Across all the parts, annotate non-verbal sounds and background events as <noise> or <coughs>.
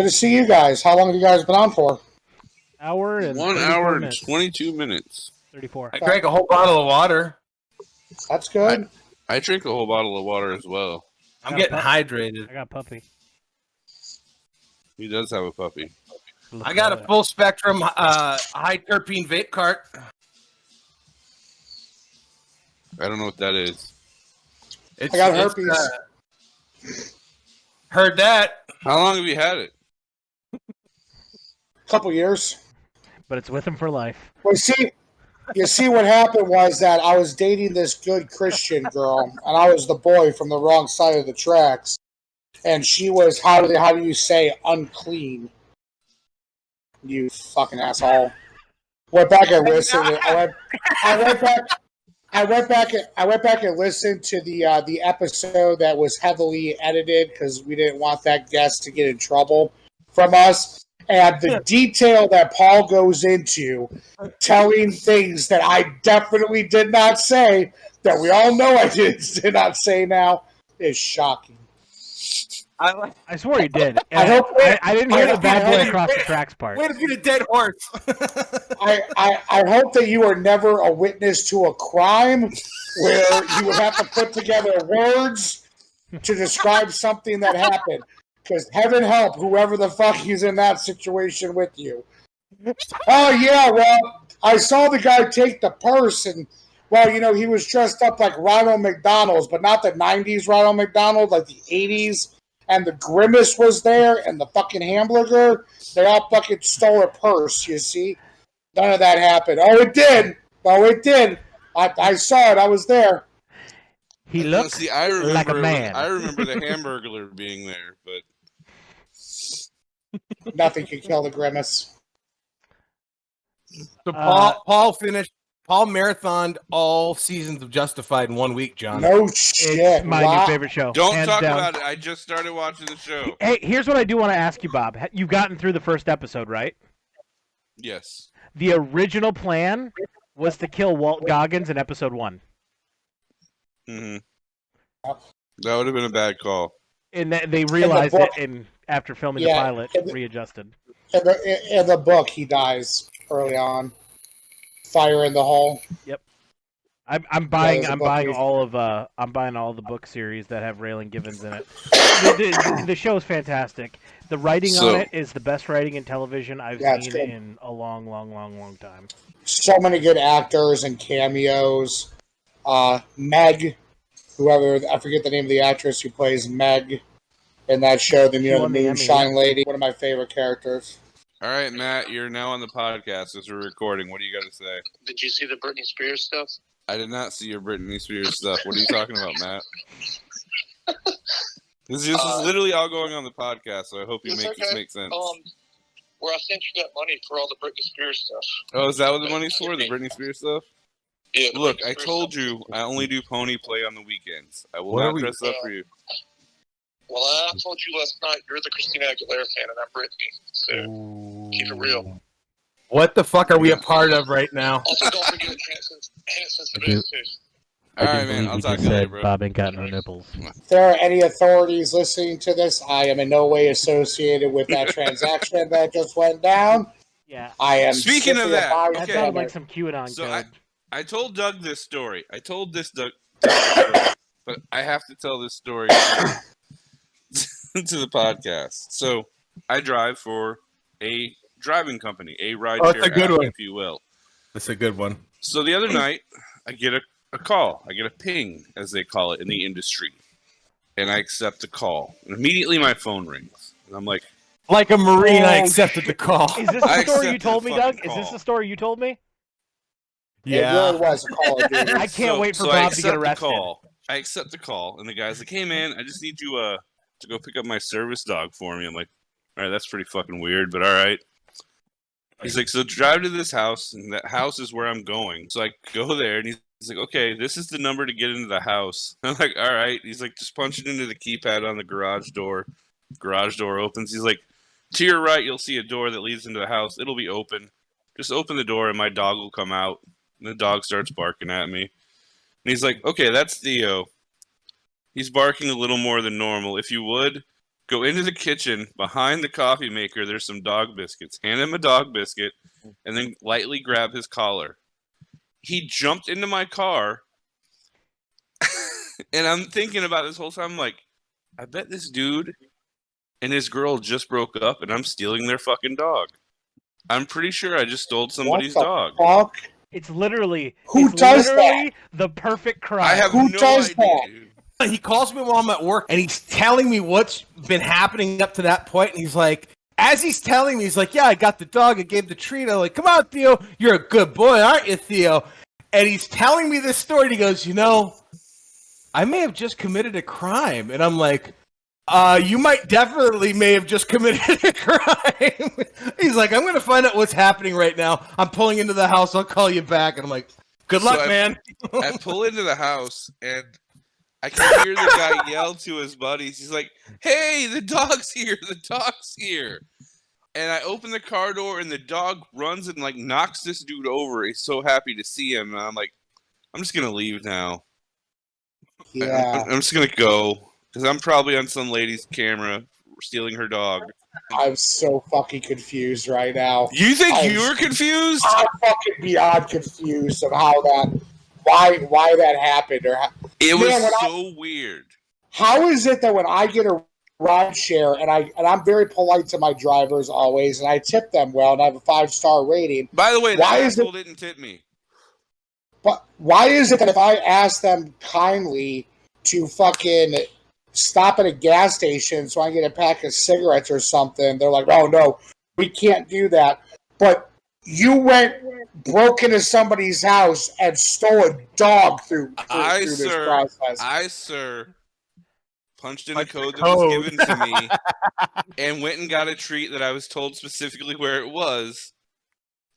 Good to see you guys. How long have you guys been on for? Hour and One 34 hour and minutes. 22 minutes. 34. I drank a whole bottle of water. That's good. I drink a whole bottle of water as well. I'm Got getting a hydrated. I got puppy. He does have a puppy. I got a full spectrum uh, high terpene vape cart. I don't know what that is. It's, I got it's, herpes. uh, heard that. How long have you had it? Couple years. But it's with him for life. Well, see, you see what happened was that I was dating this good Christian girl, and I was the boy from the wrong side of the tracks, and she was how do they, how do you say unclean? You fucking asshole. Went back and listened. I went, I went back. I went back. and- I went back and listened to the uh, the episode that was heavily edited because we didn't want that guest to get in trouble from us. And the detail that Paul goes into, telling things that I definitely did not say, that we all know I did, <laughs> did not say now, is shocking. I like. I swore he did. <laughs> I hope- I, I didn't hear I- the bad boy I- across the tracks part. Way to be a dead horse. <laughs> I, I, I hope that you are never a witness to a crime where you would have to put together words to describe something that happened. Because heaven help whoever the fuck is in that situation with you. Oh yeah, well, I saw the guy take the purse and well, you know, he was dressed up like Ronald McDonald's, but not the '90s Ronald McDonald, like the '80s. And the grimace was there, and the fucking hamburger. They all fucking stole a purse. You see, none of that happened. Oh, it did. Oh, it did. I, I saw it. I was there. He looks see, I remember, like a man. I remember the <laughs> Hamburglar being there, but Nothing can kill the grimace. So Uh, Paul, Paul finished. Paul marathoned all seasons of Justified in one week, John. No it's shit. my Wow. new favorite show. don't Hands talk down. about it. I just started watching the show. Hey, here's what I do want to ask you, Bob. You've gotten through the first episode, right? Yes. The original plan was to kill Walt Goggins in episode one, hmm That would have been a bad call. And th- they realized book- it in after filming Yeah, the pilot, in the- readjusted. In the, in, in the book, he dies early on. Fire in the hole. Yep. I'm, I'm buying. there's a I'm buying reason. all of. Uh, I'm buying all the book series that have Raylan Givens in it. <coughs> the, the, the show is fantastic. The writing So- on it is the best writing in television I've Yeah, seen in a long, long, long, long time. So many good actors and cameos. Uh, Meg, whoever I forget the name of the actress who plays Meg in that show, the you She know the won the Emmy, Moonshine Lady, one of my favorite characters. All right, Matt, you're now on the podcast as we're recording. What do you got to say? Did you see the Britney Spears stuff? I did not see your Britney Spears stuff. What are you talking about, Matt? This is, this is Uh, literally all going on the podcast, so I hope you It's make this make sense. Um, where I sent you that money for all the Britney Spears stuff. oh, is that what the money's for? The Britney Spears stuff? Yeah. Look, I told you I only do pony play on the weekends. I will What are not we- dress up for you. Well, I told you last night you're the Christina Aguilera fan, and I'm Britney. So keep it real. What the fuck are we a part of right now? Also, don't forget Hanson's Hanson's I do. the too. All right, man. I'll talk to you later, bro. Bob ain't got no nipples. If <laughs> there are any authorities listening to this, I am in no way associated with that <laughs> transaction that just went down. Yeah, I am. Speaking of simply that, advised that okay. sounded like some QAnon So code. I told Doug this story. I told this Doug, but I have to tell this story <coughs> to the podcast. So I drive for a driving company, a ride Oh, it's share a good app, one. if you will. That's a good one. So the other night, I get a, a call. I get a ping, as they call it in the industry, and I accept the call. And immediately my phone rings, and I'm like, Like a marine, I Oh, accepted the call. Is this the story you told me, Doug? fucking Is this the story you told me? It really Yeah. was a Call of <laughs> Duty. I can't So- wait for so I Bob to get accept the. Call. I accept the call, and the guy's like, "Hey, man, I just need you uh to go pick up my service dog for me." I'm like, "All right, that's pretty fucking weird, but all right." He's like, "So drive to this house, and that house is where I'm going." So I go there, and he's, he's like, "Okay, this is the number to get into the house." <laughs> I'm like, "All right." He's like, "Just punch it into the keypad on the garage door." Garage door opens. He's like, "To your right, you'll see a door that leads into the house. It'll be open. Just open the door, and my dog will come out." And the dog starts barking at me. And he's like, okay, that's Theo. He's barking a little more than normal. If you would, Go into the kitchen behind the coffee maker. There's some dog biscuits. Hand him a dog biscuit, and then lightly grab his collar. He jumped into my car, <laughs> and I'm thinking about this whole time. I'm like, I bet this dude and his girl just broke up, and I'm stealing their fucking dog. I'm pretty sure I just stole somebody's what the dog. Fuck? It's literally Who it's does literally the perfect crime. I have Who no does idea. that? He calls me while I'm at work and he's telling me what's been happening up to that point. And he's like, as he's telling me, he's like, Yeah, I got the dog. I gave the treat. I'm like, Come on, Theo. You're a good boy, aren't you, Theo? And he's telling me this story. And he goes, You know, I may have just committed a crime. And I'm like, uh, you might definitely may have just committed a <laughs> crime. he's like, I'm gonna find out what's happening right now. I'm pulling into the house. I'll call you back. And I'm like, Good So luck, I- man. I pull into the house and I can hear the guy <laughs> yell to his buddies. He's like, "Hey, the dog's here! The dog's here!" And I open the car door and the dog runs and like knocks this dude over. He's so happy to see him, and I'm like, "I'm just gonna leave now. Yeah, I'm, <laughs> I'm just gonna go because I'm probably on some lady's camera stealing her dog." I'm so fucking confused right now. You think I- you were confused? I'm fucking beyond confused of how that, why, why that happened, or how, It was Man, when I- so weird. how is it that when I get a ride share and I and I'm very polite to my drivers always, and I tip them well, and I have a five star rating. By the way, Why is it- didn't tip me. But why is it that if I ask them kindly to fucking stop at a gas station so I can get a pack of cigarettes or something, they're like, "Oh no, we can't do that." But you went broke into somebody's house and stole a dog through, through, I, through this sir, process. I, sir, punched in a Punched the code that was given to me <laughs> and went and got a treat that I was told specifically where it was.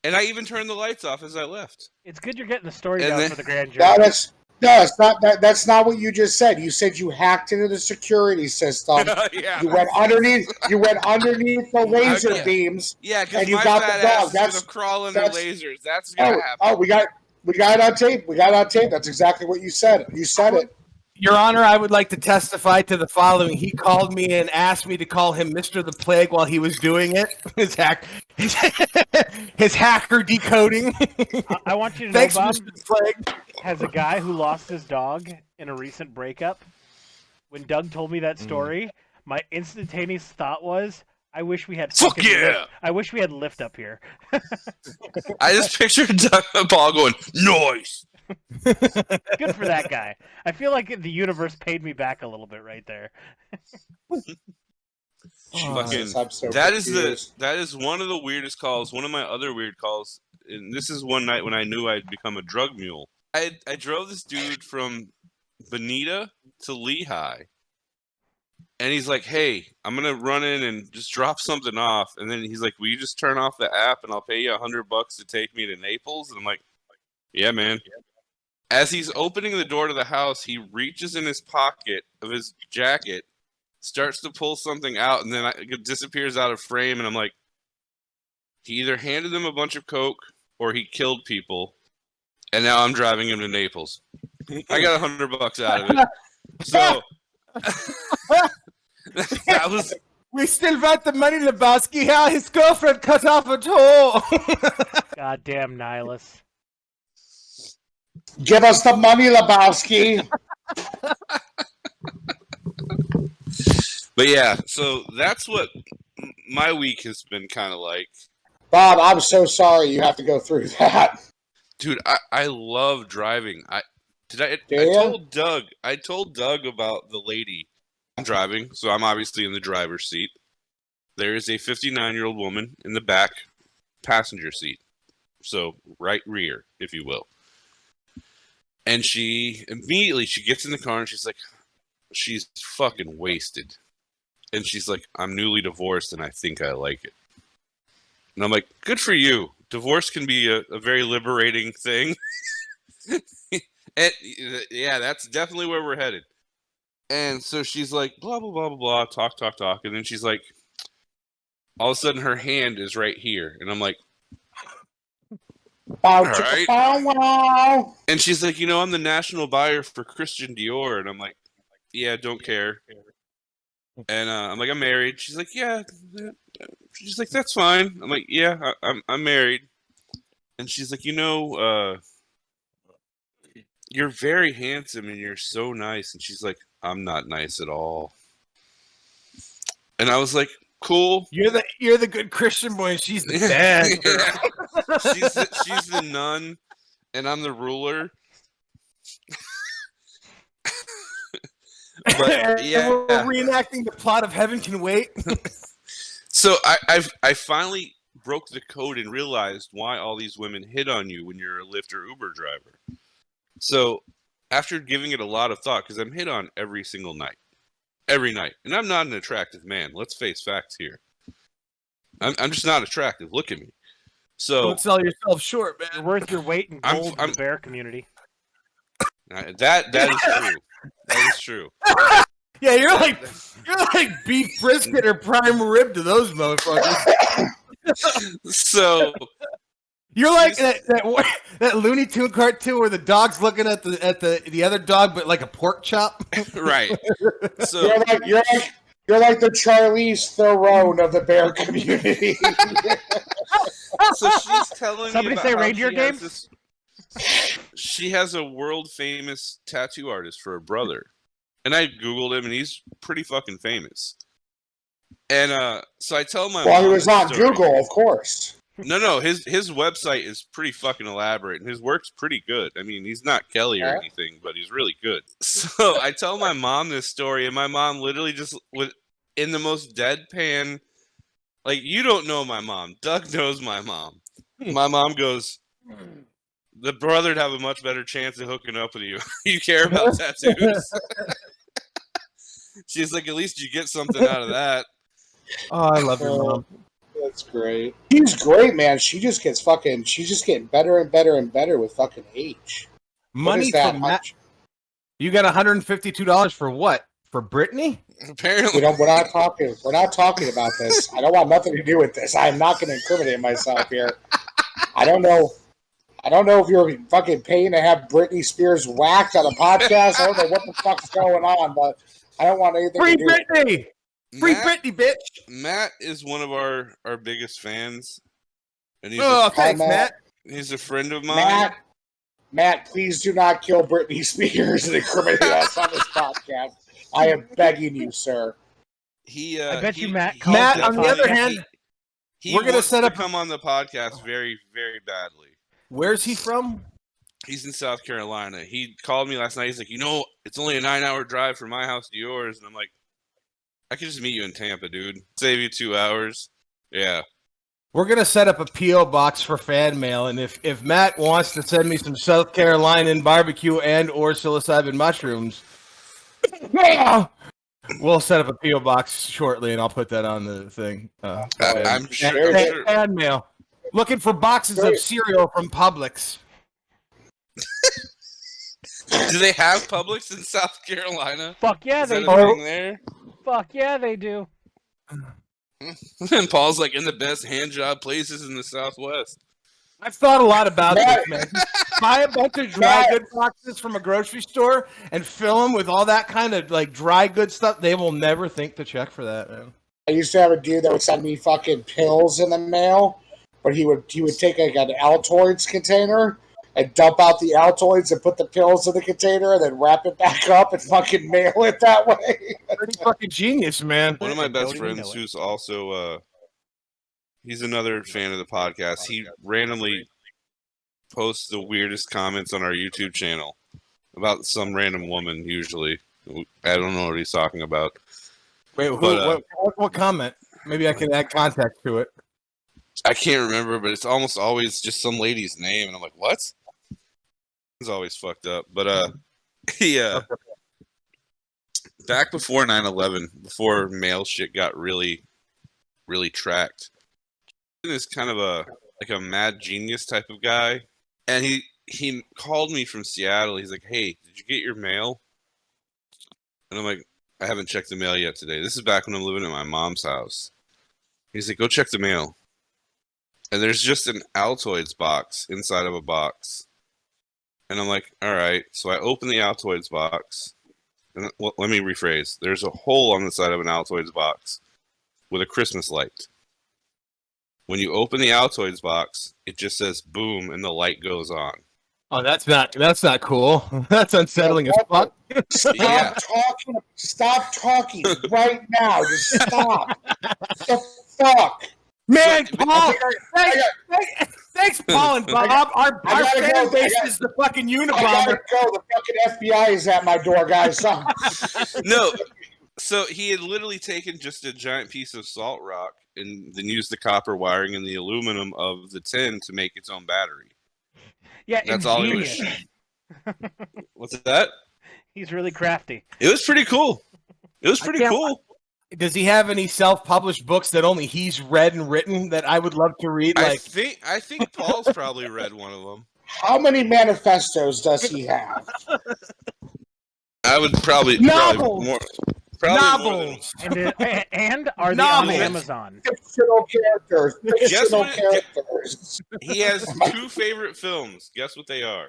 And I even turned the lights off as I left. It's good you're getting the story And down then- for the grand jury. That's no, that's not that, that's not what you just said. You said you hacked into the security system. <laughs> yeah. You went underneath. You went underneath the laser Okay. beams. Yeah, and you got the dog. That's- gonna crawl under that's- lasers. That's oh, gonna Oh, happen. oh, we got we got it on tape. We got it on tape. That's exactly what you said. You said it. Your Honor, I would like to testify to the following. He called me and asked me to call him Mr. the Plague while he was doing it. <laughs> His hack, his, <laughs> his hacker decoding. I, I want you to know, Thanks, Bob, Mr. the Plague. has a guy who lost his dog in a recent breakup, when Doug told me Mm. that story, my instantaneous thought was, I wish we had Fuck yeah! Lyft. I wish we had Lyft up here. <laughs> I just pictured Doug Paul going, nice. <laughs> Good for that guy. I feel like the universe paid me back a little bit right there. <laughs> Oh, fucking- Jesus, I'm so That is the that is one of the weirdest calls. One of my other weird calls, and this is one night when I knew I'd become a drug mule. I I drove this dude from Bonita to Lehigh, and he's like, "Hey, I'm gonna run in and just drop something off." And then he's like, "Will you just turn off the app and I'll pay you a hundred bucks to take me to Naples?" And I'm like, "Yeah, man." As he's opening the door to the house, he reaches in his pocket of his jacket starts to pull something out and then I, it disappears out of frame and i'm like he either handed them a bunch of coke or he killed people and now i'm driving him to naples i got a hundred bucks out of it so <laughs> that was We still want the money, Lebowski. How his girlfriend cut off a toe. <laughs> Goddamn Nihilus. Give us the money, Lebowski. but yeah so that's what my week has been kind of like. Bob, I'm so sorry you have to go through that. dude i, I love driving. I did i Do i told doug i told doug about the lady i'm driving so i'm obviously in the driver's seat. There is a 59 year old woman in the back passenger seat. So right rear if you will and she immediately she gets in the car and she's like she's fucking wasted. And she's like i'm newly divorced and i think i like it. And i'm like good for you. Divorce can be a, a very liberating thing. <laughs> And yeah that's definitely where we're headed. And so she's like blah blah blah blah blah talk talk talk. And then she's like all of a sudden her hand is right here. And i'm like Bow, right. bow, wow. and she's like you know i'm the national buyer for christian dior and i'm like yeah don't care And uh, I'm like, I'm married. She's like, yeah. She's like, that's fine. I'm like, yeah, I, I'm I'm married. And she's like, you know, uh, you're very handsome and you're so nice. And she's like, I'm not nice at all. And I was like, cool. You're the you're the good Christian boy, and she's the <laughs> bad. Girl. she's the, <laughs> she's the nun, and I'm the ruler. <laughs> but And yeah, we're reenacting the plot of Heaven Can Wait. <laughs> so I I've, I finally broke the code and realized why all these women hit on you when you're a Lyft or Uber driver. So after giving it a lot of thought, because I'm hit on every single night, every night, and I'm not an attractive man. Let's face facts here. I'm I'm just not attractive. Look at me. So Don't sell yourself short, man. You're worth your weight in I'm- gold in I'm- the bear community. that that is true. That is true. <laughs> Yeah, you're like you're like beef brisket or prime rib to those motherfuckers. <laughs> So You're like that that, one- that Looney Tune cartoon where the dog's looking at the at the the other dog, but like a pork chop. <laughs> right. So You're like you're like you're like the Charlize Theron of the bear community. So she's telling Somebody me about say how reindeer she has games? this- she has a world famous tattoo artist for a brother, and I googled him, and he's pretty fucking famous. And uh, so I tell my mom well, he was this on story. Google, of course. No, no, his his website is pretty fucking elaborate, and his work's pretty good. I mean, he's not Kelly or Yeah. anything, but he's really good. <laughs> So I tell my mom this story, and my mom literally just with in the most deadpan, like you don't know my mom. Doug knows my mom. My mom goes, the brother'd have a much better chance of hooking up with you. <laughs> you care about <laughs> tattoos. She's like, at least you get something out of that. <laughs> Oh, I love your mom. That's great. She's great, man. She just gets fucking. She's just getting better and better and better with fucking age. Money is that from Matt. much? You got 152 dollars for what? For Brittany? Apparently, We don't. We're not talking. We're not talking about this. I don't want nothing to do with this. I am not going to incriminate myself here. I don't know. I don't know if you're fucking paying to have Britney Spears whacked on a podcast. I don't know what the fuck's going on, but I don't want anything Free to do. with Brittany! Free Matt- Brittany, bitch! Matt is one of our our biggest fans, and he's Oh, a, thanks, Matt. Matt. he's a friend of mine. Matt. Matt, please do not kill Britney Spears and incriminate us on this <laughs> podcast. I am <laughs> begging you, sir. He, uh, I bet he- you Matt he- calls Matt, it on the podcast. other hand, he we're gonna wants set to up- come on the podcast very very badly. Where's he from? He's in South Carolina. He called me last night. He's like, you know, it's only a nine hour drive from my house to yours, and I'm like, I could just meet you in Tampa, dude. Save you two hours. Yeah. We're gonna set up a PO box for fan mail, and if if Matt wants to send me some South Carolinian barbecue and or psilocybin mushrooms, <laughs> we'll set up a PO box shortly, and I'll put that on the thing. Uh, I, fan- I'm sure. Very fan, sure. fan mail. Looking for boxes of cereal from Publix. <laughs> Do they have Publix in South Carolina? Fuck yeah, Is they that do. a thing there? Fuck yeah, they do. <laughs> and Paul's like in the best hand job places in the Southwest. I've thought a lot about Matt- this, man. Buy a bunch of dry Matt- good boxes from a grocery store and fill them with all that kind of like dry good stuff. They will never think to check for that, man. I used to have a dude that would send me fucking pills in the mail, but he would he would take like an Altoids container and dump out the Altoids and put the pills in the container and then wrap it back up and fucking mail it that way. Pretty fucking genius, man. One of my best friends, who's also uh, he's another fan of the podcast. He randomly posts the weirdest comments on our YouTube channel about some random woman. Usually, I don't know what he's talking about. Wait, who, But, uh, what, what, what comment? Maybe I can add context to it. I can't remember, but it's almost always just some lady's name, and I'm like, what? It's always fucked up. But uh, <laughs> he uh, back before 9/11, before mail shit got really, really tracked, he is kind of a like a mad genius type of guy, and he he called me from Seattle. He's like, "Hey, did you get your mail?" And I'm like, "I haven't checked the mail yet today." This is back when I'm living at my mom's house. He's like, "Go check the mail." and there's just an Altoids box inside of a box. And I'm like, all right. So I open the Altoids box, and well, let me rephrase. There's a hole on the side of an Altoids box with a Christmas light. When you open the Altoids box, it just says boom and the light goes on. Oh, that's not that's not cool. <laughs> That's unsettling as fuck. Stop Yeah. talking. Stop talking right now. Just stop. the fuck? Man, So- Paul, I thanks, got- thanks, thanks, Paul and Bob. Our, our fan go. Base got- is the fucking I gotta go. The fucking FBI is at my door, guys. <laughs> No. So he had literally taken just a giant piece of salt rock and then use the copper wiring and the aluminum of the tin to make its own battery. Yeah, That's all he was. ingenious. <laughs> What's that? He's really crafty. It was pretty cool. It was pretty cool. Does he have any self-published books that only he's read and written that I would love to read? I Like, think I think Paul's probably read one of them. how many manifestos does he have? I would probably Novels! probably more, probably more than- novels. And, it- and are they on Amazon? Fictional characters. Fictional what- characters. He has two favorite films. Guess what they are?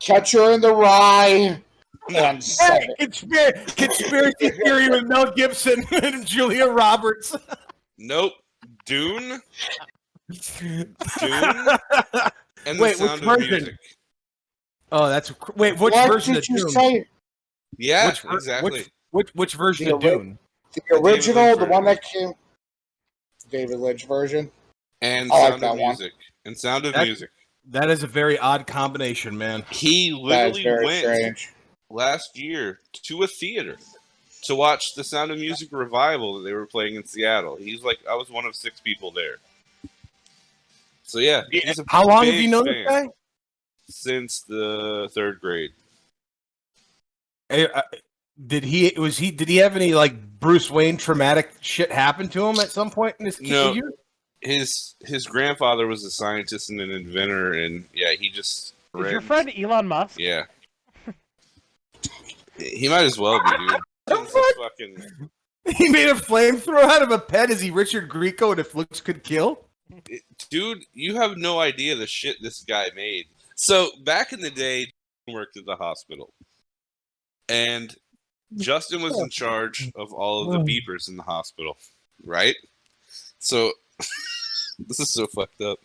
Catcher in the Rye and Hey, Seven. conspiracy, conspiracy theory with Mel Gibson <laughs> and Julia Roberts. Nope. Dune. Dune. <laughs> And Wait, the which of version? Music. Oh, that's wait. Which what version did of you Dune? say? Yeah, Which exactly. Which, which which version The of ori- Dune? The original, Lynch the one that came. David Lynch version. and I like Sound that of one. Music. And Sound of That- Music. That is a very odd combination, man. He literally went strange. last year to a theater to watch the Sound of Music revival that they were playing in Seattle. He's like, I was one of six people there. So yeah, he's How long have you known this guy? Since the third grade. Did he was he did he have any like Bruce Wayne traumatic shit happen to him at some point in his No. youth? His his grandfather was a scientist and an inventor, and yeah, he just Is your friend Elon Musk? Yeah. he might as well be, dude. <laughs> This is fucking He made a flamethrower out of a pet. Is he Richard Grieco? And if looks could kill? dude, you have no idea the shit this guy made. So back in the day, worked at the hospital, and Justin was in charge of all of the mm. beepers in the hospital, right? So <laughs> this is so fucked up.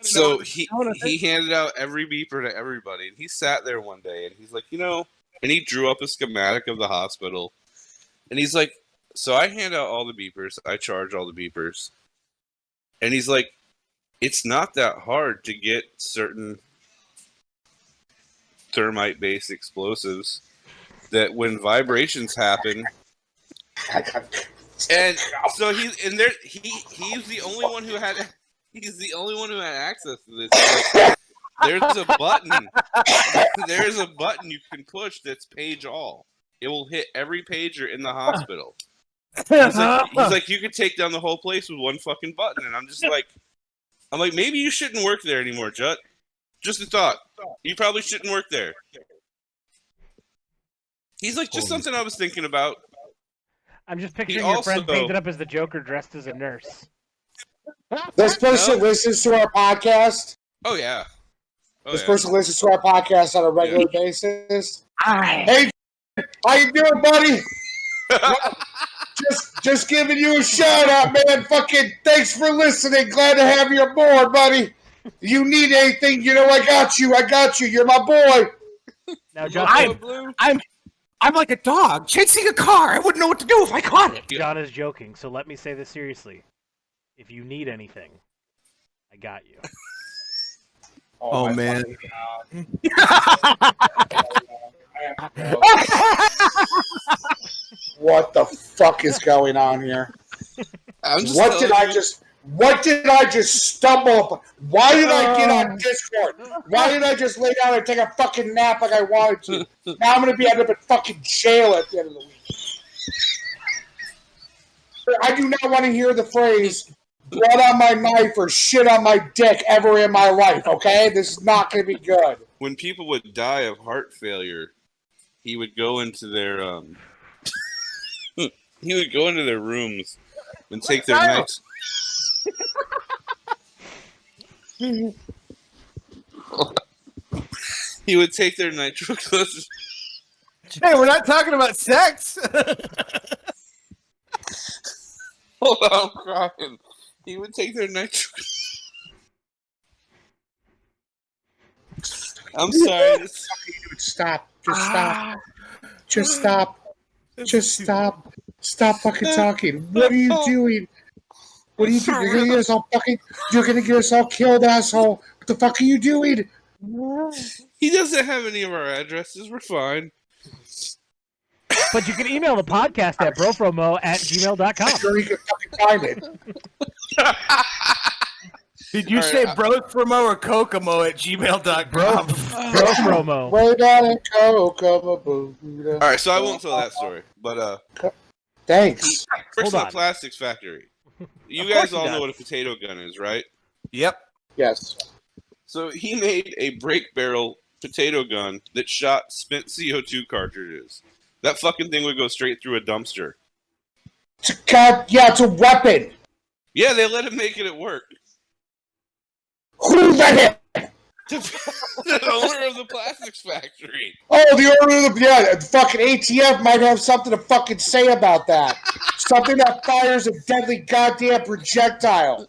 So he he handed out every beeper to everybody, and he sat there one day, and he's like, you know, and he drew up a schematic of the hospital, and he's like, so I hand out all the beepers, I charge all the beepers, and he's like, it's not that hard to get certain thermite based explosives that when vibrations happen and so he's and there he he's the only one who had he's the only one who had access to this. There's a button. There's a button you can push that's page all. It will hit every pager in the hospital. He's like, he's like you could take down the whole place with one fucking button. And i'm just like i'm like maybe you shouldn't work there anymore jut just a thought. You probably shouldn't work there he's like just something i was thinking about I'm just picturing your friend also- painted up as the Joker dressed as a nurse. This person listens to our podcast. oh yeah oh, This yeah. person listens to our podcast on a regular basis. Hey, how you doing, buddy? <laughs> just, just giving you a shout out, man. Fucking thanks for listening. Glad to have you aboard, buddy. You need anything, you know I got you. I got you. You're my boy. Now, I- Justin, Blue? I'm like a dog chasing a car. I wouldn't know what to do if I caught it. John is joking, so let me say this seriously. If you need anything, I got you. <laughs> Oh, oh, my man. <laughs> what the fuck is going on here? I'm just What did telling I just? What did I just stumble upon? Why did I get on Discord? Why did I just lay down and take a fucking nap like I wanted to? Now I'm gonna be end up in fucking jail at the end of the week. I do not want to hear the phrase "blood on my knife" or "shit on my dick" ever in my life. Okay, this is not gonna be good. when people would die of heart failure, he would go into their um <laughs> he would go into their rooms and take their Kyle? Nights. <laughs> he would take their nitroglycerin Hey, we're not talking about sex. <laughs> Hold on, I'm crying. He would take their nitro. I'm sorry. this- Dude, <laughs> ah. stop. Just stop. Just stop. Just stop. Stop fucking talking. What are you doing? What are you doing? You're gonna get us all fucking. You're gonna get us all killed, asshole. What the fuck are you doing? <laughs> He doesn't have any of our addresses. We're fine. But you can email the podcast at bropromo at gmail.com. Sure, you can fucking find it. <laughs> Did you All right, say uh, Brothromo or Kokomo at gmail.com? Bro, <laughs> bro promo. Way down in Kokomo. All right, so I won't tell that story. But uh, Thanks. Bricks Hold on on. Plastics Factory. You guys all know what a potato gun is, right? Yep. Yes. So he made a break barrel potato gun that shot spent CO2 cartridges. That fucking thing would go straight through a dumpster. It's a god, yeah, it's a weapon. Yeah, they let him make it at work. Who let him? <laughs> the owner of the plastics factory. Oh, the owner of the yeah, the fucking ATF might have something to fucking say about that. something that fires a deadly goddamn projectile.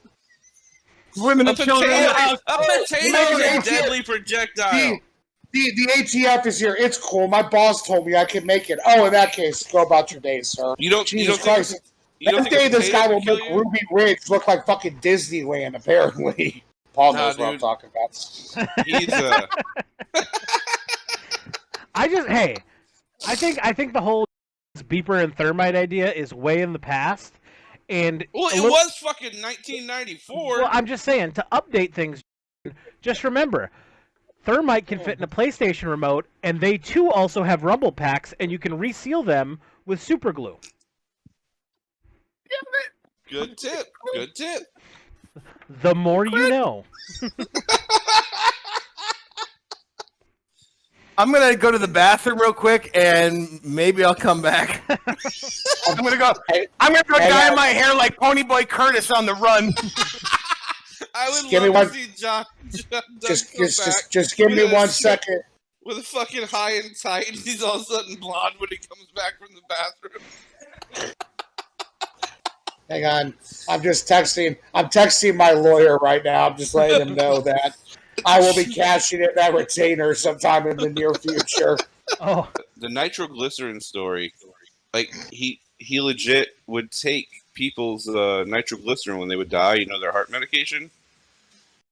Women A and children potato, the house. a potato is a deadly projectile. the the ATF is here. It's cool. My boss told me I can make it. Oh, in that case, go about your day, sir. You don't. you Jesus don't think, Christ. you don't That think day, this guy will make you? Ruby Ridge look like fucking Disneyland, apparently. Paul Nah, knows what I'm talking about. <laughs> He's uh, <laughs> I just hey, I think I think the whole beeper and thermite idea is way in the past, and well, it little- was fucking 1994. Well, I'm just saying to update things. Just remember, thermite can fit in a PlayStation remote, and they too also have rumble packs, and you can reseal them with super glue. Good tip. Good tip. The more you know. <laughs> I'm gonna go to the bathroom real quick, and maybe I'll come back. <laughs> I'm gonna go. I'm gonna go dye my hair like Ponyboy Curtis on the run. <laughs> I would Give me love one- to see John. John Doug Just, come just, back just, just give me with a one shit- second. with a fucking high and tight, and he's all of a sudden blonde when he comes back from the bathroom. Hang on. I'm just texting. I'm texting my lawyer right now. I'm just letting him know <laughs> that I will be cashing in that retainer sometime in the near future. Oh, The nitroglycerin story, like he he legit would take people's uh, nitroglycerin when they would die, you know, their heart medication.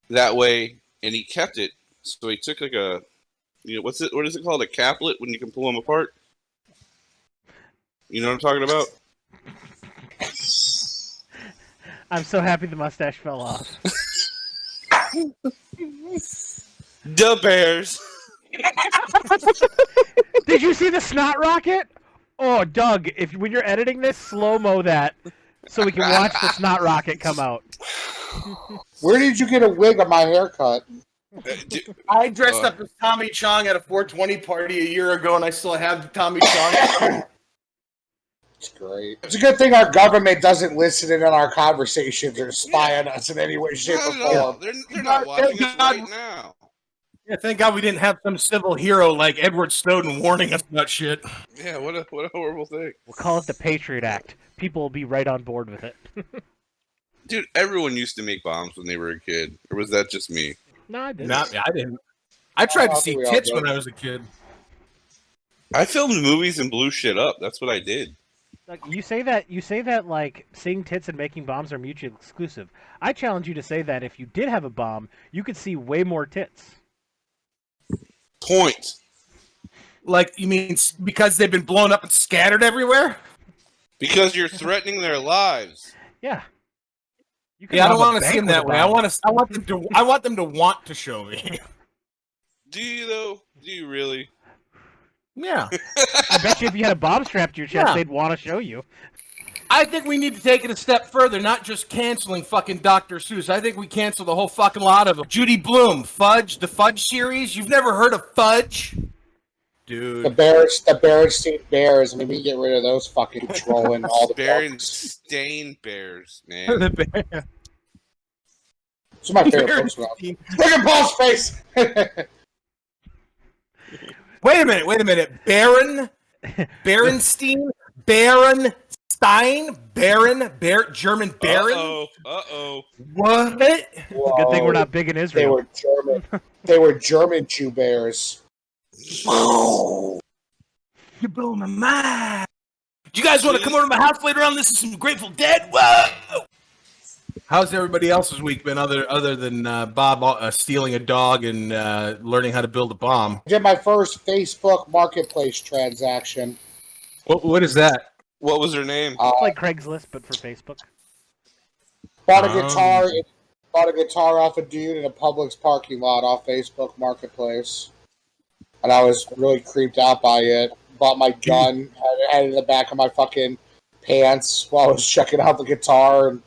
That way, and he kept it. So he took like a, you know, what's it? What is it called? A caplet when you can pull them apart. You know what I'm talking about? I'm so happy the mustache fell off. <laughs> The Bears. <laughs> Did you see the snot rocket? Oh, Doug, if when you're editing this, slow mo that so we can watch the snot rocket come out. <laughs> Where did you get a wig on my haircut? I dressed Uh. up as Tommy Chong at a 420 party a year ago, and I still have the Tommy Chong. It's great. It's a good thing our government doesn't listen in on our conversations or spy on us in any way, shape, or not at form. They're, they're not watching us right now. yeah, thank God we didn't have some civil hero like Edward Snowden warning us about shit. Yeah, what a what a horrible thing. We'll call it the Patriot Act. People will be right on board with it. <laughs> Dude, everyone used to make bombs when they were a kid. Or was that just me? no, I didn't. Not, I didn't. I tried Oh, to see think tits when I was a kid. I filmed movies and blew shit up. That's what I did. Like, you say that you say that like seeing tits and making bombs are mutually exclusive. I challenge you to say that if you did have a bomb, you could see way more tits. Point. Like, you mean because they've been blown up and scattered everywhere? Because you're threatening their lives. Yeah. You Yeah, I don't want to see them that way. I want to. I want them to. I want them to want to show me. Do you though? Do you really? Yeah. I bet you if you had a bomb strapped to your chest, Yeah. they'd want to show you. I think we need to take it a step further, not just canceling fucking Dr. Seuss. I think we cancel the whole fucking lot of them. Judy Blume, Fudge, the Fudge series. You've never heard of Fudge? Dude. The Dude. Bears, the Berenstein Bears. Maybe get rid of those fucking <laughs> trolling all the Baron. Stain Bears, man. <laughs> The bear- It's my favorite books. Rob. Look at Paul's face. <laughs> Wait a minute, wait a minute. Baron Berenstein, Baron Stein, Baron, Bear, German Baron. Uh oh. What? Good thing we're not big in Israel. They were German. they were German Jew bears. You blow my mind. Do you guys want to come over to my house later on? This is some Grateful Dead. Whoa! How's everybody else's week been, other other than uh, Bob uh, stealing a dog and uh, learning how to build a bomb? I did my first Facebook Marketplace transaction. What what is that? What was her name? Uh, It's like Craigslist, but for Facebook. bought a Um. guitar. Bought a guitar off a dude in a Publix parking lot off Facebook Marketplace, and I was really creeped out by it. Bought my gun, had it, had it in the back of my fucking pants while I was checking out the guitar and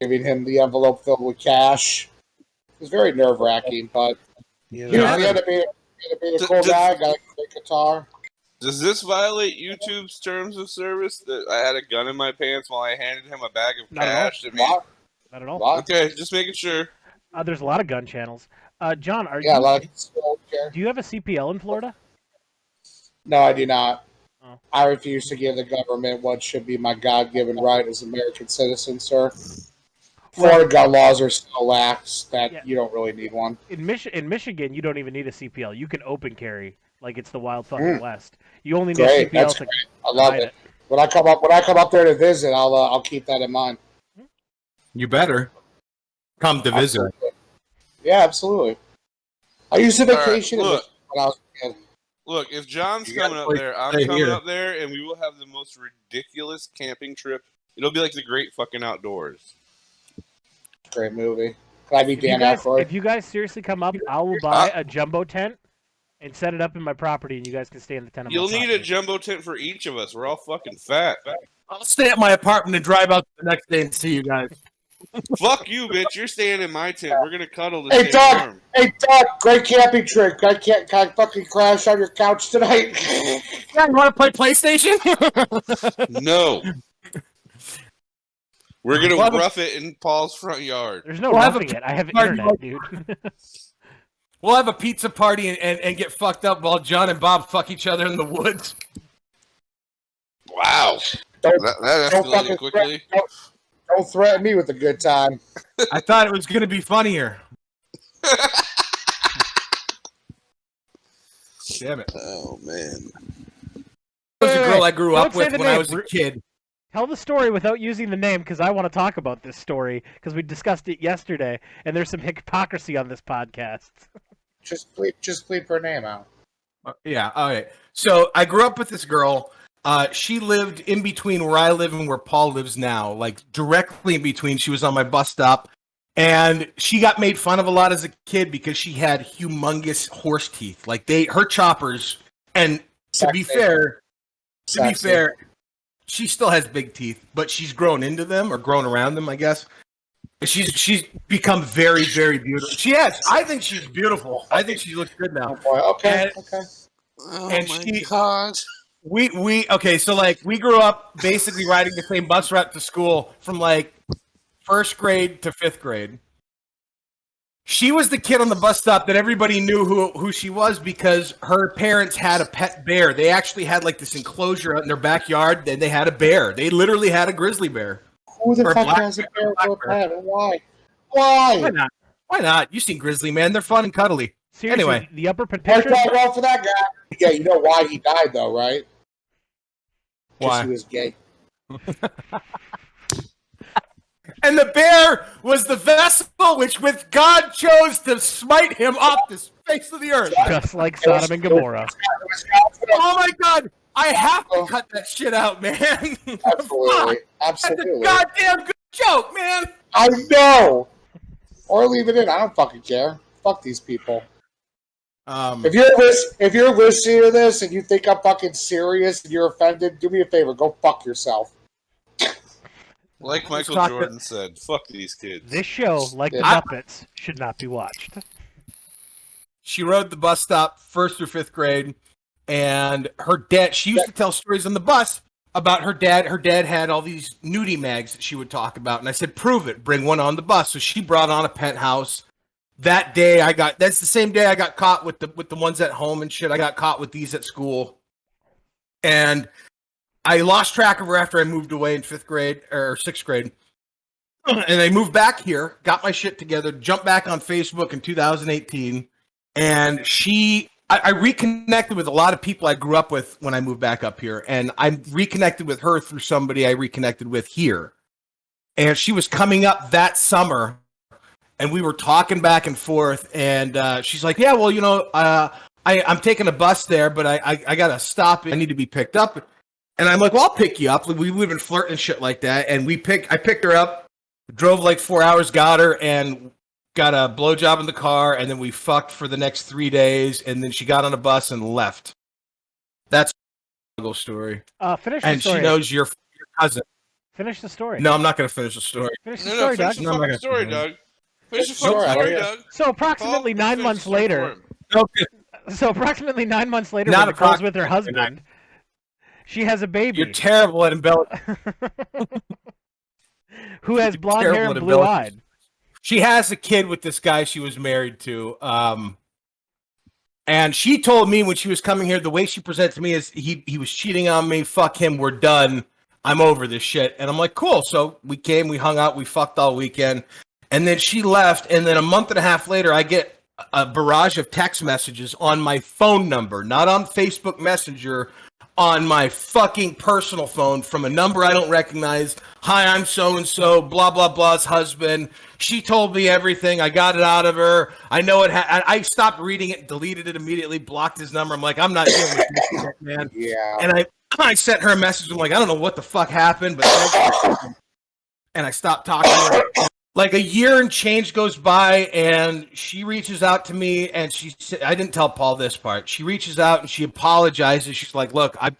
giving him the envelope filled with cash. It was very nerve wracking, but he, was, he ended up being, he ended up being cool d- guy. Got a great guitar. Does this violate YouTube's terms of service that I had a gun in my pants while I handed him a bag of Not at all. cash? to me? What? Not at all. Okay, just making sure. Uh, there's a lot of gun channels. Uh, John, are Yeah, a you, lot of don't do you have a CPL in Florida? No, I do not. Oh. I refuse to give the government what should be my God given right as an American citizen, sir. Florida gun laws are so lax that Yeah. you don't really need one. In Mich- in Michigan, you don't even need a CPL. You can open carry like it's the wild fucking Mm. west. You only need Great, a CPL that's to great. I love ride it. When I come up, when I come up there to visit, I'll uh, I'll keep that in mind. You better come to visit. Absolutely. Yeah, absolutely. I used to vacation in look. When I was a kid. Look, if John's You coming up play- there, I'm coming here. up there, and we will have the most ridiculous camping trip. It'll be like the great fucking outdoors. Great movie. Can I be If you, Dan guys, Aykroyd? if you guys seriously come up, I will buy uh, a jumbo tent and set it up in my property, and you guys can stay in the tent. You'll need a jumbo tent for each of us. We're all fucking fat. I'll stay at my apartment and drive out the next day and see you guys. Fuck you, bitch. You're staying in my tent. We're gonna cuddle this Hey, hey, dog. arm. Hey, Doc, great camping trick. I can't, can I fucking crash on your couch tonight? <laughs> Yeah, you want to play PlayStation? <laughs> No. We're gonna Well, rough it in Paul's front yard. There's no We'll roughing it. I have party internet, dude. <laughs> we'll have a pizza party and, and, and get fucked up while John and Bob fuck each other in the woods. Wow. Don't- That, that don't escalated fucking quickly. Don't threaten me with a good time. <laughs> I thought it was going to be funnier. <laughs> Damn it. Oh man. That was a girl I grew don't up with the when I was a kid. Tell the story without using the name because I want to talk about this story because we discussed it yesterday, and there's some hypocrisy on this podcast. Just bleep, just bleep her name out. Uh, Yeah, all right. So I grew up with this girl. Uh, she lived in between where I live and where Paul lives now, like directly in between. She was on my bus stop, and she got made fun of a lot as a kid because she had humongous horse teeth. Like they, her choppers. And to be Sexy. fair, to be Sexy. fair, she still has big teeth, but she's grown into them or grown around them, I guess. She's she's become very very beautiful. She has. I think she's beautiful. I think she looks good now. Oh. Okay. And- okay. Oh And my she- god. We we okay, so like we grew up basically riding the same bus route to school from like first grade to fifth grade. She was the kid on the bus stop that everybody knew who who she was because her parents had a pet bear. They actually had like this enclosure out in their backyard, and they had a bear. They literally had a grizzly bear. Who the fuck black has a bear, bear for a pet why? Why Why? not? Why not? You seen grizzly man? They're fun and cuddly. Seriously, Anyway. the upper That's picture. not well for that guy. Yeah, you know why he died though, right? 'Cause Why? he was gay. <laughs> And the bear was the vessel which with God chose to smite him off the face of the earth. just like Sodom and Gomorrah. It was confident. Oh my god! I have to cut that shit out, man. <laughs> Absolutely. That's a Absolutely. goddamn good joke, man. I know. Or leave it in. I don't fucking care. Fuck these people. Um, If you're lis- if you're listening to this and you think I'm fucking serious and you're offended, do me a favor. Go fuck yourself. Like Michael talk- Jordan said, fuck these kids. This show, like the I- Muppets, should not be watched. she rode the bus stop first through fifth grade, and her dad. She used to tell stories on the bus about her dad. Her dad had all these nudie mags that she would talk about, and I said, "Prove it. Bring one on the bus." So she brought on a penthouse. That day, I got. That's the same day I got caught with the with the ones at home and shit. I got caught with these at school. and I lost track of her after I moved away in fifth grade or sixth grade. And I moved back here, got my shit together, jumped back on Facebook in 2018, and she I, I reconnected with a lot of people I grew up with when I moved back up here, and I reconnected with her through somebody I reconnected with here. And she was coming up that summer, and we were talking back and forth. And uh, she's like, "Yeah, well, you know, uh, I, I'm taking a bus there, but I, I, I gotta stop. I need to be picked up." And I'm like, "Well, I'll pick you up." We we've been flirting and shit like that, and we pick. I picked her up, drove like four hours, got her, and got a blowjob in the car, and then we fucked for the next three days, and then she got on a bus and left. That's a story. Uh, finish the And story. she knows your, your cousin. Finish the story. No, I'm not going to finish the story. Finish the No, story, no, finish Doug. the No, I'm not fucking story, Doug. Finish the Sorry, story. Doug. So approximately Paul, nine months later. <laughs> Okay, so approximately nine months later, Not when Nicole's with her approximately husband, she has a baby you're terrible at embellishing. <laughs> who has you're blonde hair and blue eyed. She has a kid with this guy she was married to. Um, and she told me when she was coming here, the way she presented to me is he he was cheating on me. Fuck him. We're done. I'm over this shit. And I'm like, cool. So we came, we hung out, we fucked all weekend, and then she left. And then a month and a half later, I get a barrage of text messages on my phone number, not on Facebook Messenger, on my fucking personal phone from a number I don't recognize. Hi, I'm so and so, blah blah blah's husband. She told me everything. I got it out of her. I know it. Ha- I I stopped reading it, deleted it immediately, blocked his number. I'm like, I'm not dealing with this shit, man. Yeah. And I I sent her a message. I'm like, I don't know what the fuck happened, but and I stopped talking to her. Like a year and change goes by, and she reaches out to me, and she sa- I didn't tell Paul this part. She reaches out and she apologizes. She's like, "Look, I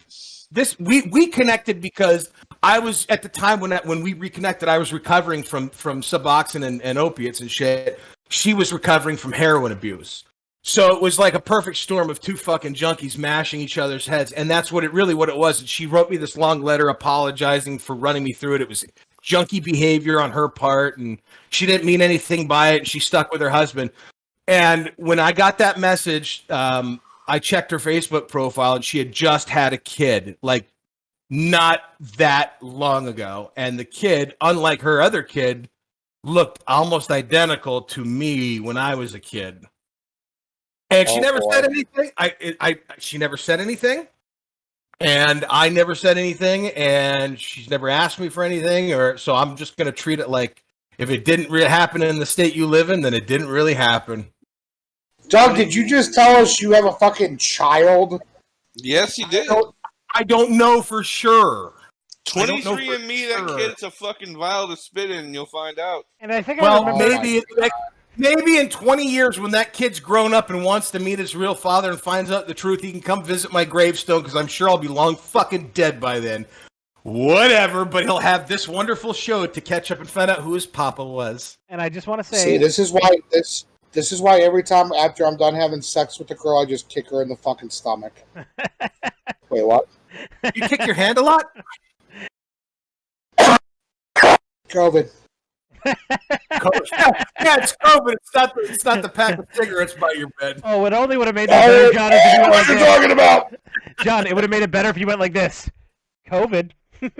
this we we connected because I was at the time when that, when we reconnected, I was recovering from from Suboxone and, and opiates and shit. She was recovering from heroin abuse." So it was like a perfect storm of two fucking junkies mashing each other's heads, and that's what it really what it was. And she wrote me this long letter apologizing for running me through it. It was junkie behavior on her part, and she didn't mean anything by it. And she stuck with her husband. And when I got that message, um, I checked her Facebook profile, and she had just had a kid, like not that long ago. And the kid, unlike her other kid, looked almost identical to me when I was a kid. And she Oh, never boy. said anything. I, it- I, she never said anything, and I never said anything, and she's never asked me for anything. Or so I'm just gonna treat it like if it didn't really happen in the state you live in, then it didn't really happen. Doug, did you just tell us you have a fucking child? Yes, he did. don't- I don't know for sure. I don't know 23andMe, that kid's a fucking vial to spit in, you'll find out. And I think I Well, remember. maybe like, maybe in 20 years when that kid's grown up and wants to meet his real father and finds out the truth, he can come visit my gravestone because I'm sure I'll be long fucking dead by then. Whatever, but he'll have this wonderful show to catch up and find out who his papa was. And I just want to See, say, this is why this this is why every time after I'm done having sex with the girl, I just kick her in the fucking stomach. <laughs> Wait, what? You kick your hand a lot? <laughs> COVID. COVID. yeah, yeah, it's COVID. It's not the, it's not the pack of cigarettes by your bed. oh, it only would have made that better, Oh, John, if you went what like are you this. talking about? John, it would have made it better if you went like this. COVID. <laughs>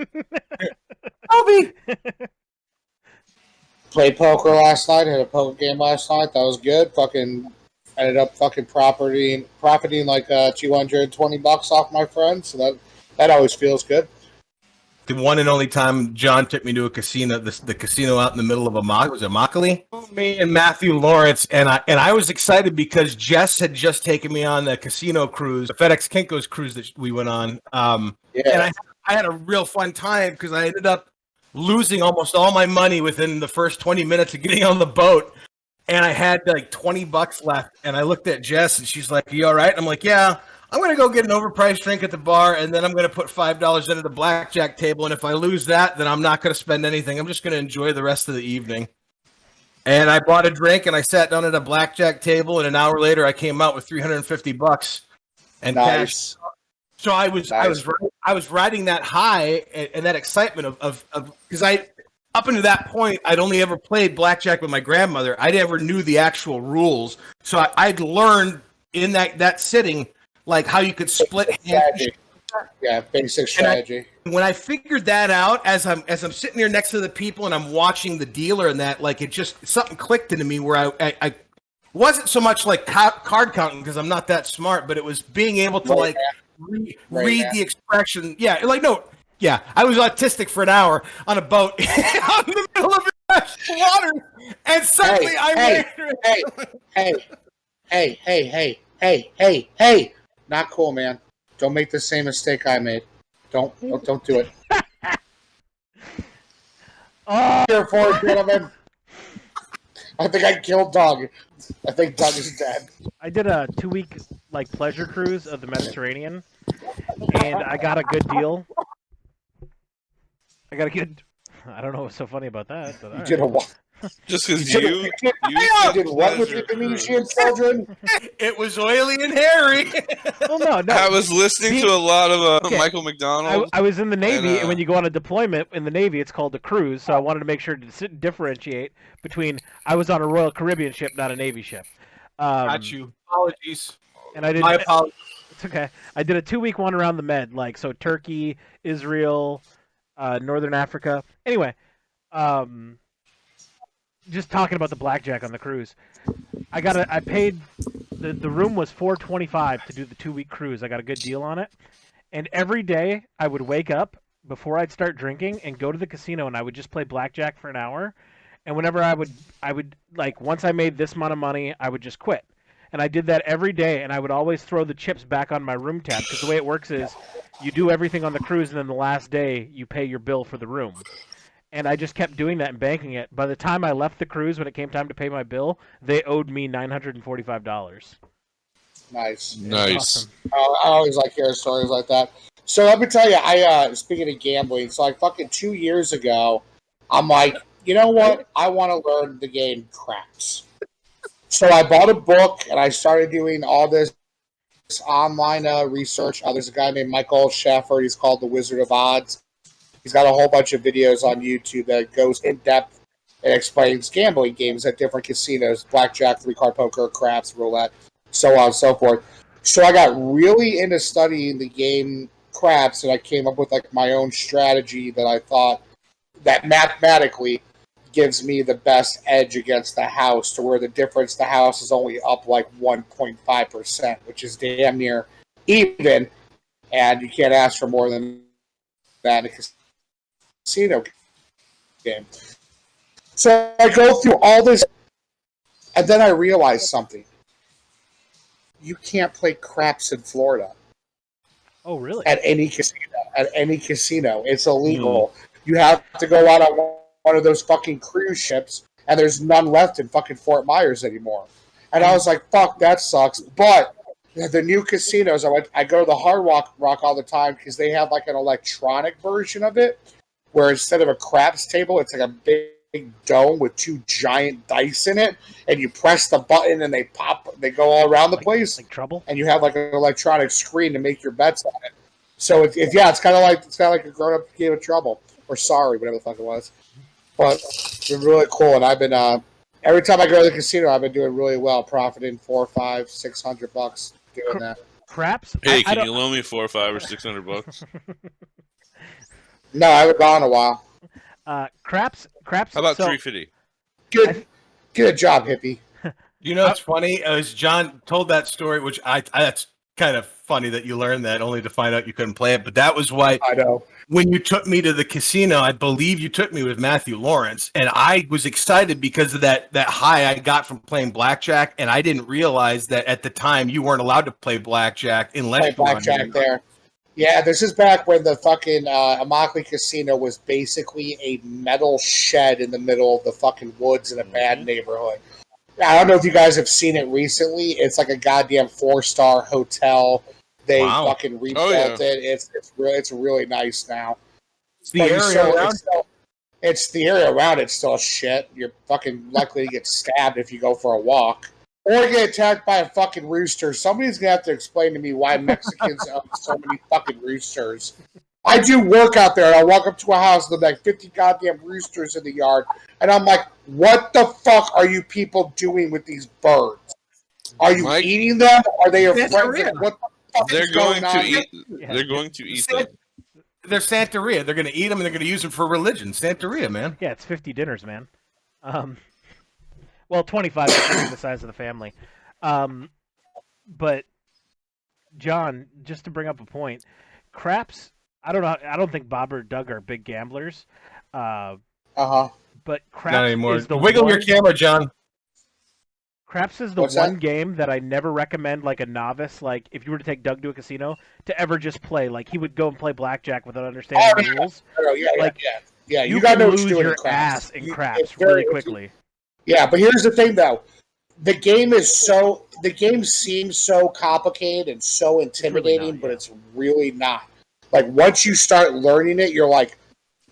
Kobe. Played poker last night. Had a poker game last night. That was good. Fucking ended up fucking property profiting like uh, two hundred twenty bucks off my friend. So that that always feels good. The one and only time John took me to a casino, the, the casino out in the middle of a mock was it Immokalee? Me and Matthew Lawrence, and I and I was excited because Jess had just taken me on the casino cruise, the FedEx Kinko's cruise that we went on. Um, and I, I had a real fun time because I ended up losing almost all my money within the first 20 minutes of getting on the boat. And I had like 20 bucks left. And I looked at Jess and she's like, You all right? I'm like, Yeah, I'm going to go get an overpriced drink at the bar and then I'm going to put $5 into the blackjack table. And if I lose that, then I'm not going to spend anything. I'm just going to enjoy the rest of the evening. And I bought a drink and I sat down at a blackjack table. And an hour later, I came out with 350 bucks and cash so I was I was I was riding that high and, and that excitement of of because I up until that point I'd only ever played blackjack with my grandmother. I never knew the actual rules, so I, I'd learned in that that sitting like how you could split hands, Yeah, basic And I- strategy. when I figured that out, as I'm as I'm sitting here next to the people and I'm watching the dealer and that, like it just something clicked into me where I I, I wasn't so much like ca- card counting because I'm not that smart, but it was being able to Right, like re- Right, read man. the expression. Yeah, like no, yeah, I was autistic for an hour on a boat <laughs> in the middle of water, and suddenly Hey, I hey, ran- hey, hey, hey, hey, hey, hey, hey, hey! Not cool, man. Don't make the same mistake I made. Don't, don't, don't do it. <laughs> Oh, Here for it, gentlemen. I think I killed Doug. I think Doug is dead. I did a two week like pleasure cruise of the Mediterranean, and I got a good deal. I got a good. <laughs> I don't know what's so funny about that. But You all did a what? <laughs> Just because You you, did, you you, you did what with pleasure the Venetian children? <laughs> it was oily and hairy. Well, no, no. I was listening See- to a lot of uh, Okay. Michael McDonald. I was in the Navy, and, uh, when you go on a deployment in the Navy, it's called a cruise. So I wanted to make sure to differentiate between I was on a Royal Caribbean ship, not a Navy ship. Um, Got you. Apologies. And I did. My apologies. It's okay. I did a two week one around the Med, like so Turkey, Israel, uh, Northern Africa. Anyway, um, just talking about the blackjack on the cruise. I got a, I paid the the room was four twenty five to do the two week cruise. I got a good deal on it, and every day I would wake up before I'd start drinking and go to the casino and I would just play blackjack for an hour. And whenever I would I would like once I made this amount of money, I would just quit and I did that every day, and I would always throw the chips back on my room tab because the way it works is you do everything on the cruise, and then the last day you pay your bill for the room. And I just kept doing that and banking it. By the time I left the cruise, when it came time to pay my bill, they owed me nine hundred and forty-five dollars. Nice. nice. I I always like hearing stories like that. So let me tell you, I uh speaking of gambling, so like fucking two years ago, I'm like, you know what? I want to learn the game craps. So I bought a book and I started doing all this online uh, research. Uh, there's a guy named Michael Schaffer. He's called the Wizard of Odds. He's got a whole bunch of videos on YouTube that goes in depth and explains gambling games at different casinos: blackjack, three card poker, craps, roulette, so on and so forth. So I got really into studying the game craps, and I came up with like my own strategy that I thought that mathematically gives me the best edge against the house. To where the difference, the house is only up like one point five percent, which is damn near even, and you can't ask for more than that in a casino game. So I go through all this, and then I realize something. You can't play craps in Florida Oh, really? at any casino. At any casino, it's hmm. illegal. You have to go out on one of those fucking cruise ships, and there's none left in fucking Fort Myers anymore. And I was like, "Fuck, that sucks." But the new casinos, I went, I go to the Hard Rock Rock all the time because they have like an electronic version of it, where instead of a craps table, it's like a big dome with two giant dice in it, and you press the button and they pop, they go all around the Like- place Like trouble? and you have like an electronic screen to make your bets on it. So if, if yeah, it's kind of like it's kind of like a grown up game of trouble or sorry, whatever the fuck it was. But it's been really cool, and I've been uh, every time I go to the casino, I've been doing really well, profiting four, five, six hundred bucks doing that. Craps? Hey, I, I can don't, you loan me four or five or six hundred bucks? <laughs> No, I haven't gone in a while. uh, craps? Craps? How about so, three fifty? Good, get a job, hippie. <laughs> You know, it's funny as John told that story, which I, I that's kind of funny that you learned that only to find out you couldn't play it. But that was why I know. When you took me to the casino, I believe you took me with Matthew Lawrence, and I was excited because of that that high I got from playing blackjack, and I didn't realize that at the time you weren't allowed to play blackjack unless Play you were on blackjack there. Yeah, this is back when the fucking uh, Immokalee Casino was basically a metal shed in the middle of the fucking woods in a bad neighborhood. I don't know if you guys have seen it recently. It's like a goddamn four star hotel. They Wow. fucking oh, rebuilt Oh, yeah. it. It's it's really it's really nice now. It's the But area still- around. it's, still, it's the area around it's still shit. You're fucking likely to get stabbed if you go for a walk. Or get attacked by a fucking rooster. Somebody's gonna have to explain to me why Mexicans own so many fucking roosters. I do work out there and I walk up to a house and there's like 50 goddamn roosters in the yard. And I'm like, what the fuck are you people doing with these birds? Are you Mike? eating them? Are they your friends? Like, what the They're fuck's going to eat. Yeah. They're going to eat San- them. They're Santeria. They're gonna eat them and they're gonna use them for religion. Santeria, man. Yeah, it's 50 dinners, man. Um, well, 25 the size of the family. Um, but John, just to bring up a point, craps. I don't know. I don't think Bob or Doug are big gamblers. Uh, Uh-huh. but craps Not anymore. is the Wiggle one, your camera, John. Craps is the What's one that? game that I never recommend, like a novice, like if you were to take Doug to a casino, to ever just play. Like he would go and play blackjack without understanding Oh, the rules. Oh, yeah, yeah, Like, yeah. Yeah, you, You, gotta lose your in craps. ass in You- craps very- really quickly. Yeah, but here's the thing though. The game is so the game seems so complicated and so intimidating, not, but yeah. it's really not. Like once you start learning it, you're like,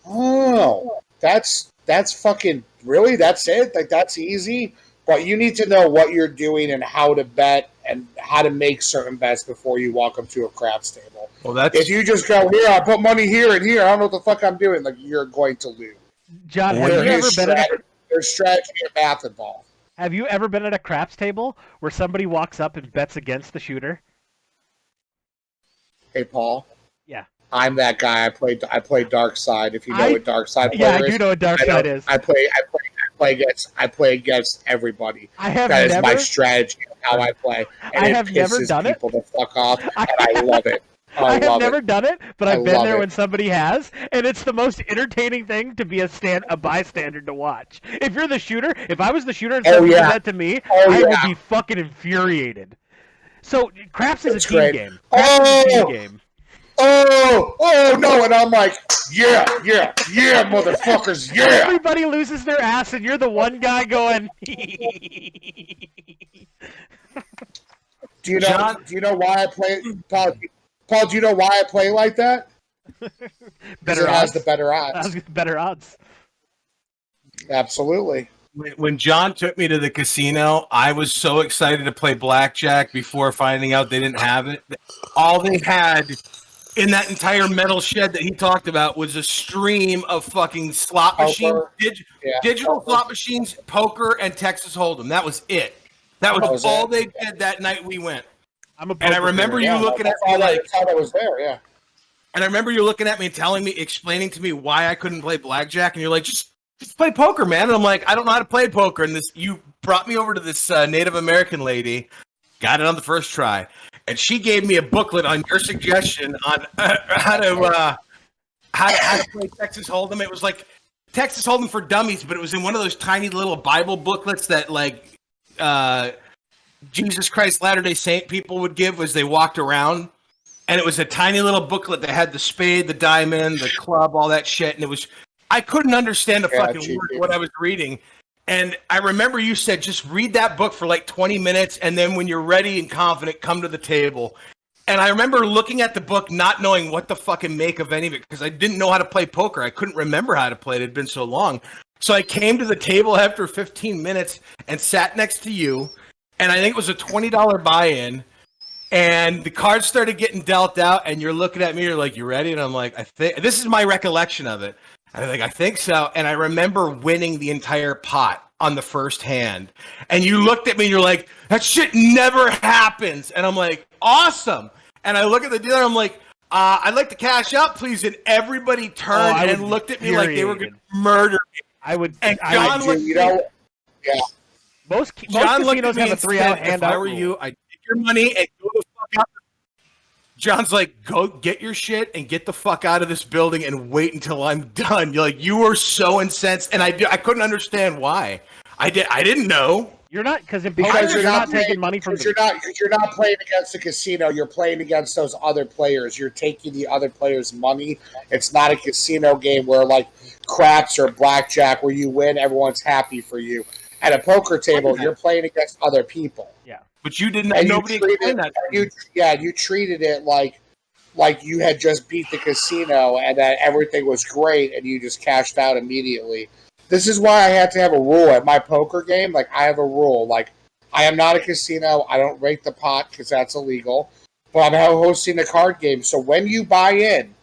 oh, that's that's fucking really that's it. Like that's easy. But you need to know what you're doing and how to bet and how to make certain bets before you walk up to a craps table. Well, that's If you just go here, I put money here and here, I don't know what the fuck I'm doing. Like you're going to lose. John, have you ever been at a strategy, there's strategy and math involved. Have you ever been at a craps table where somebody walks up and bets against the shooter? Hey, Paul. Yeah. I'm that guy. I played. I play Dark Side. If you know I- what Dark Side Yeah, I do know what dark I side is. I play. I play. I play against. I play against everybody. I have That is never. my strategy how I play. And I have never done it. people the fuck off, <laughs> I, and I love it. <laughs> I, I have never it. done it, but I've I been there it. when somebody has, and it's the most entertaining thing to be a stand a bystander to watch. If you're the shooter, if I was the shooter and Oh, somebody yeah. did that to me, Oh, I would be fucking infuriated. So craps is That's a team game. Craps is a Oh! team game. Oh, oh no! And I'm like, yeah, yeah, yeah, motherfuckers, yeah. Everybody loses their ass, and you're the one guy going. Do you know? John- Do you know why I play? Paul, Paul, do you know why I play like that? <laughs> Better it has odds. the better odds. better odds. Absolutely. when, when John took me to the casino, I was so excited to play blackjack before finding out they didn't have it. All they had in that entire metal shed that he talked about was a stream of fucking slot machines, dig- Yeah. digital slot machines, poker, and Texas Hold'em. That was it. That was, That was all it. they did that night we went. I'm a And I remember player. you looking at me that- like- that's all that was there. Yeah. And I remember you looking at me and telling me, explaining to me why I couldn't play blackjack, and you're like, just, just play poker, man. And I'm like, I don't know how to play poker. And this, you brought me over to this uh, Native American lady, got it on the first try, and she gave me a booklet on your suggestion on uh, <laughs> how to uh, how to how to play Texas Hold'em. It was like Texas Hold'em for dummies, but it was in one of those tiny little Bible booklets that like uh, Jesus Christ Latter Day Saint people would give as they walked around and it was a tiny little booklet that had the spade, the diamond, the club, all that shit, and it was I couldn't understand a Yeah, fucking word what I was reading. And I remember you said just read that book for like 20 minutes and then when you're ready and confident come to the table. And I remember looking at the book not knowing what the fucking make of any of it because I didn't know how to play poker. I couldn't remember how to play it. It had been so long. So I came to the table after 15 minutes and sat next to you and I think it was a $20 buy-in and the cards started getting dealt out and you're looking at me you're like you ready and i'm like i think this is my recollection of it i'm like i think so. And i remember winning the entire pot on the first hand. And you looked at me and you're like that shit never happens. And i'm like awesome. And i look at the dealer i'm like uh, i'd like to cash out please. And everybody turned I and looked at me like they were going to murder me. I would. And I John would Dude, you know, most most John casinos at me have a three said, out hand if I were you, I'd take your money and go the fuck out. John's like, go get your shit and get the fuck out of this building and wait until I'm <laughs> done. You're like, you were so incensed, and I do- I couldn't understand why. I did I didn't know. You're not because in because you're, you're, not, playing, taking money from the you're not you're not playing against the casino. You're playing against those other players. You're taking the other players' money. It's not a casino game where like craps or blackjack where you win, everyone's happy for you. At a poker table, you're playing against other people. But you didn't And you nobody treated, explained that. you yeah, you treated it like like you had just beat the casino and that everything was great and you just cashed out immediately. This is why I had to have a rule at my poker game. Like I have a rule. Like I am not a casino. I don't rake the pot because that's illegal. But I'm hosting a card game. So when you buy in,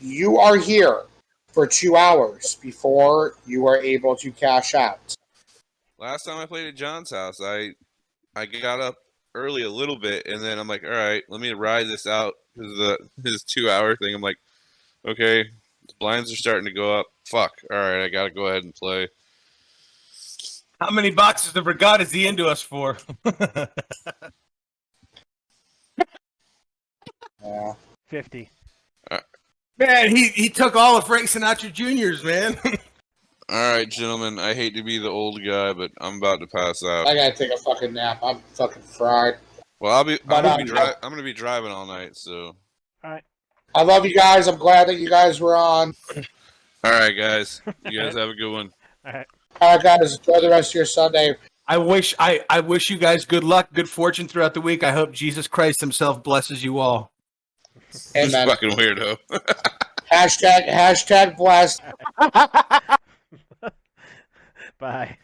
you are here for two hours before you are able to cash out. Last time I played at John's house, I I got up early a little bit, and then I'm like, all right, let me ride this out because the <laughs> his two hour thing. I'm like, okay, the blinds are starting to go up. Fuck. All right, I gotta go ahead and play. How many boxes of regatta is he into us for? <laughs> Yeah. Fifty. Uh, man, he, he took all of Frank Sinatra Jr.'s, man. <laughs> All right, gentlemen. I hate to be the old guy, but I'm about to pass out. I gotta take a fucking nap. I'm fucking fried. Well, I'll be. I'm gonna be, um, dri- I'm gonna be driving all night. So, All right. I love you guys. I'm glad that you guys were on. all right, guys. You guys <laughs> have a good one. All right. All right, guys. Enjoy the rest of your Sunday. I wish I, I wish you guys good luck, good fortune throughout the week. I hope Jesus Christ himself blesses you all. This fucking weirdo. <laughs> Hashtag hashtag blessed. <laughs> Bye.